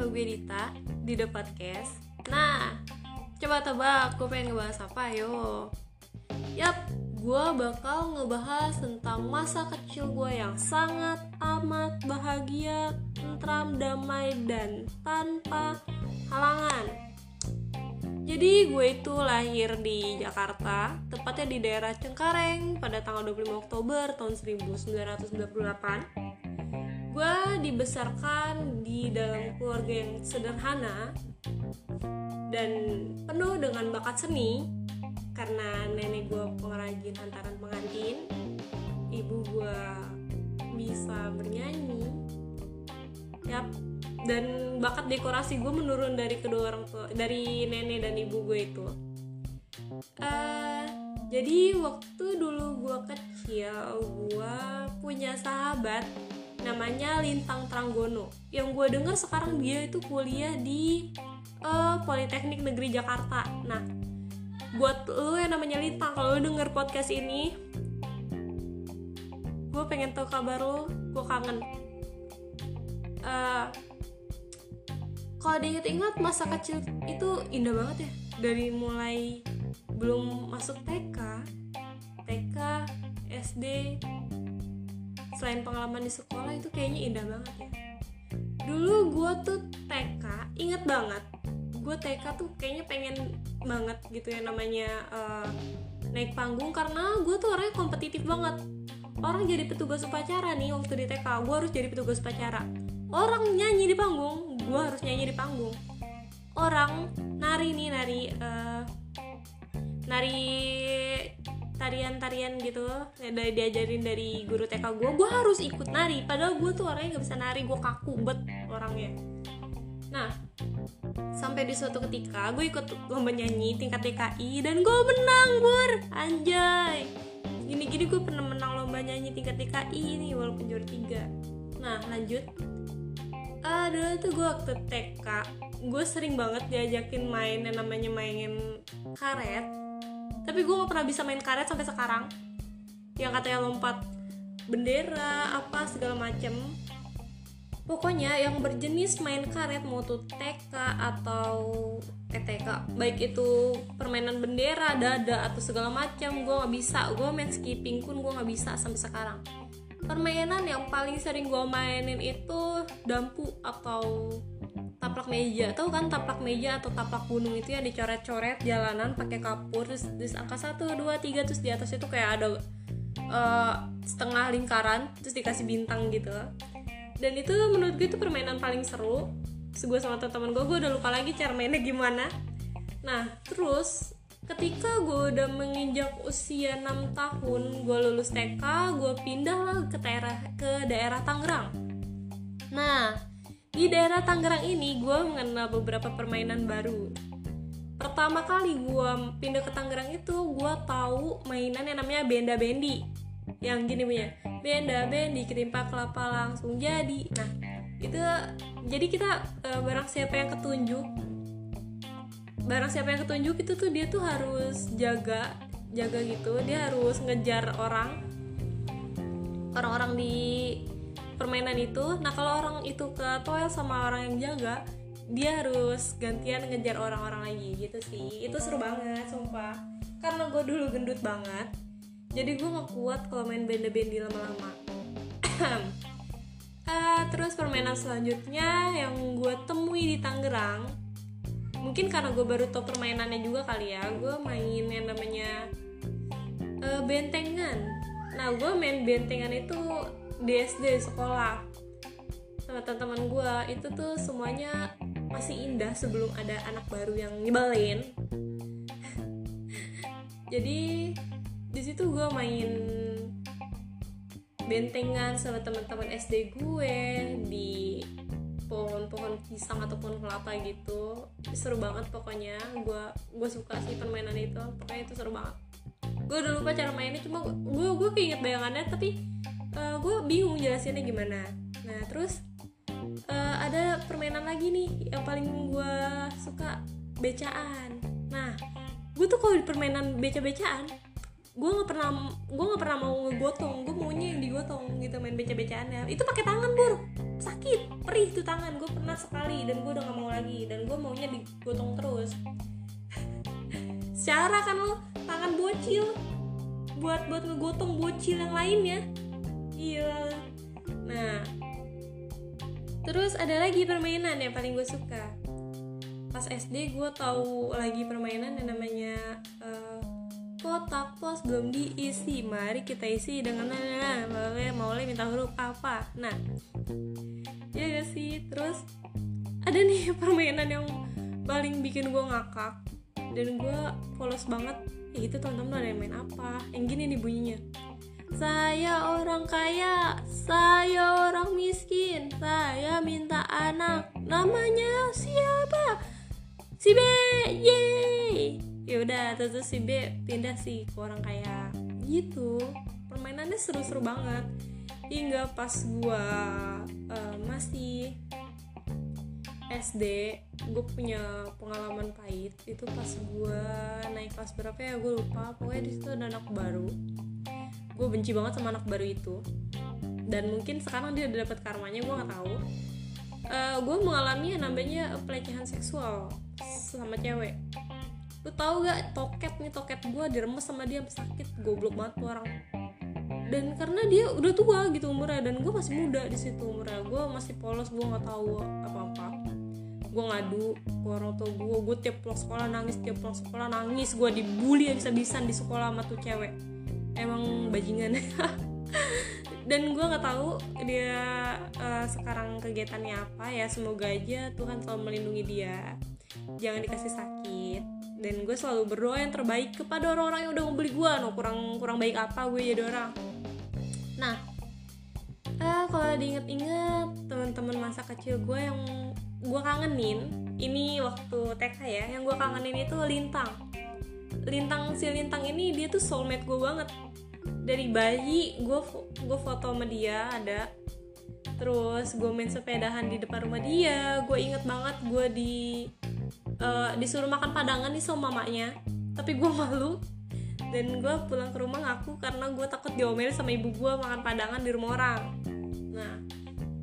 sama gue Dita di The Podcast Nah, coba tebak gue pengen ngebahas apa yo Yap, gue bakal ngebahas tentang masa kecil gue yang sangat amat bahagia, tentram, damai, dan tanpa halangan. Jadi gue itu lahir di Jakarta, tepatnya di daerah Cengkareng pada tanggal 25 Oktober tahun 1998 gue dibesarkan di dalam keluarga yang sederhana dan penuh dengan bakat seni. Karena nenek gue pengrajin hantaran pengantin ibu gue bisa bernyanyi. Yap. Dan bakat dekorasi gue menurun dari kedua orang tua dari nenek dan ibu gue itu. Uh, jadi waktu dulu gue kecil gue punya sahabat namanya Lintang Tranggono. Yang gue denger sekarang dia itu kuliah di uh, Politeknik Negeri Jakarta. Nah buat lo yang namanya Lintang kalau lo denger podcast ini gue pengen tahu kabar lo gue kangen. Uh, kalau diingat-ingat masa kecil itu indah banget ya. Dari mulai belum masuk TK TK SD selain pengalaman di sekolah itu kayaknya indah banget ya. Dulu gue tuh TK inget banget. Gue TK tuh kayaknya pengen banget gitu ya namanya uh, naik panggung karena gue tuh orangnya kompetitif banget. Orang jadi petugas upacara nih waktu di TK gue harus jadi petugas upacara. Orang nyanyi di panggung gue harus nyanyi di panggung. Orang nari nih nari uh, nari tarian-tarian gitu dari diajarin dari guru TK gue gue harus ikut nari. Padahal gue tuh orangnya nggak bisa nari gue kaku bet orangnya. Nah sampai di suatu ketika gue ikut lomba nyanyi tingkat DKI dan gue menang bur. Anjay. Gini-gini gue pernah menang lomba nyanyi tingkat DKI ini walaupun juara tiga. Nah lanjut. Uh, tuh gue waktu TK gue sering banget diajakin main yang namanya mainin karet tapi gue gak pernah bisa main karet sampai sekarang. Yang katanya lompat bendera apa segala macem. Pokoknya yang berjenis main karet mau tuh TK atau eh, baik itu permainan bendera dada atau segala macam gue nggak bisa. Gue main skipping pun gue nggak bisa sampai sekarang permainan yang paling sering gue mainin itu dampu atau taplak meja. Tahu kan taplak meja atau taplak gunung itu yang dicoret-coret jalanan pakai kapur terus, terus angka satu dua tiga terus di atas itu kayak ada uh, setengah lingkaran terus dikasih bintang gitu. Dan itu menurut gue itu permainan paling seru gue sama teman-teman gue gue udah lupa lagi cara mainnya gimana. Nah terus ketika gue udah menginjak usia 6 tahun gue lulus TK gue pindah lah ke daerah ke daerah Tangerang nah di daerah Tangerang ini gue mengenal beberapa permainan baru. Pertama kali gue pindah ke Tangerang itu gue tahu mainan yang namanya benda bendi. Yang gini punya benda bendi ketimpa kelapa langsung jadi. Nah itu jadi kita e, barang siapa yang ketunjuk barang siapa yang ketunjuk itu tuh dia tuh harus jaga jaga gitu. Dia harus ngejar orang orang-orang di permainan itu. Nah kalau orang itu ke toilet sama orang yang jaga dia harus gantian ngejar orang-orang lagi gitu sih. Itu seru banget sumpah. Karena gue dulu gendut banget jadi gue gak kuat kalau main benda-bendi lama-lama. Uh, terus permainan selanjutnya yang gue temui di Tangerang mungkin karena gue baru tau permainannya juga kali ya gue main yang namanya uh, bentengan. Nah gue main bentengan itu di SD sekolah. Sama teman-teman gue itu tuh semuanya masih indah sebelum ada anak baru yang nyebelin. Jadi di situ gue main bentengan sama teman-teman SD gue di pohon-pohon pisang atau pohon kelapa gitu. Seru banget pokoknya. Gue gue suka sih permainan itu. Pokoknya itu seru banget. Gue udah lupa cara mainnya cuma gue gue keinget bayangannya tapi uh, eh, gue bingung jelasinnya gimana. Nah terus uh, ada permainan lagi nih yang paling gue suka becaan. Nah gue tuh kalau di permainan beca-becaan gue nggak pernah gue nggak pernah mau ngegotong. Gue maunya yang digotong gitu main beca-becaannya. Itu pakai tangan tuh tangan gue pernah sekali dan gue udah nggak mau lagi dan gue maunya digotong terus. Secara kan lo tangan bocil. Buat buat ngegotong bocil yang lainnya iya. Nah. Terus ada lagi permainan yang paling gue suka. Pas SD gue tahu lagi permainan yang namanya uh, kotak pos belum diisi. Mari kita isi dengan nah, mau minta huruf apa? Nah. Ya gak sih? Terus ada nih permainan yang paling bikin gue ngakak. Dan gue polos banget. Ya itu teman-teman ada yang main apa? Yang gini nih bunyinya. Saya orang kaya saya orang miskin saya minta anak. Namanya siapa? Si B yeay ya udah terus si B pindah sih ke orang kaya gitu. Permainannya seru-seru banget. Hingga pas gua uh, masih SD gue punya pengalaman pahit. Itu pas gue naik kelas berapa ya? Gue lupa. Pokoknya di situ ada anak baru. Gue benci banget sama anak baru itu. Dan mungkin sekarang dia udah dapat karmanya gue nggak tahu. Uh, eh, gue mengalami yang namanya pelecehan seksual sama cewek lu tau gak toket nih toket gue diremes sama dia sakit goblok banget tuh orang. Dan karena dia udah tua gitu umurnya dan gue masih muda di situ umurnya. Gue masih polos gue nggak tahu apa apa gue ngadu ke orang tua gue gue tiap pulang sekolah nangis tiap pulang sekolah nangis. Gue dibully habis-habisan di sekolah sama tuh cewek. Emang bajingan. Dan gue nggak tahu dia uh, sekarang kegiatannya apa ya. Semoga aja Tuhan selalu melindungi dia jangan dikasih sakit. Dan gue selalu berdoa yang terbaik kepada orang-orang yang udah membeli gue no kurang kurang baik apa gue jadi orang. Nah uh, kalau diinget-inget teman-teman masa kecil gue yang gue kangenin ini waktu TK ya yang gue kangenin itu lintang. Lintang si lintang ini dia tuh soulmate gue banget. Dari bayi gue gue foto sama dia ada. Terus gue main sepedahan di depan rumah dia gue inget banget gue di uh, disuruh makan padangan nih sama mamanya. Tapi gue malu. Dan gue pulang ke rumah ngaku karena gue takut diomelin sama ibu gue makan padangan di rumah orang. Nah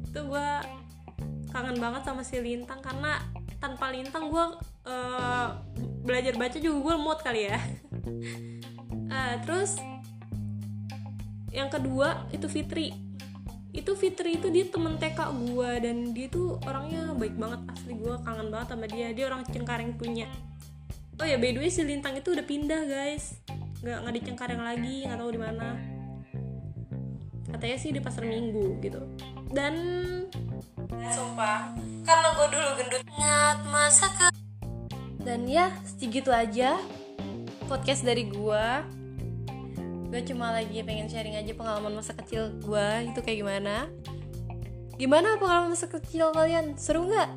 itu gue kangen banget sama si Lintang karena tanpa Lintang gue uh, belajar baca juga gue mood kali ya. Uh, terus yang kedua itu Fitri itu Fitri itu dia temen TK gue dan dia tuh orangnya baik banget asli gue kangen banget sama dia. Dia orang Cengkareng punya. Oh ya by the way si Lintang itu udah pindah guys. Nggak nggak di Cengkareng lagi nggak tahu di mana. Katanya sih di pasar minggu gitu. Dan sumpah karena gue dulu gendut. Ingat masa ke dan ya segitu aja podcast dari gue gue cuma lagi pengen sharing aja pengalaman masa kecil gue itu kayak gimana. Gimana pengalaman masa kecil kalian? Seru nggak?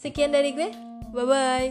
Sekian dari gue. Bye bye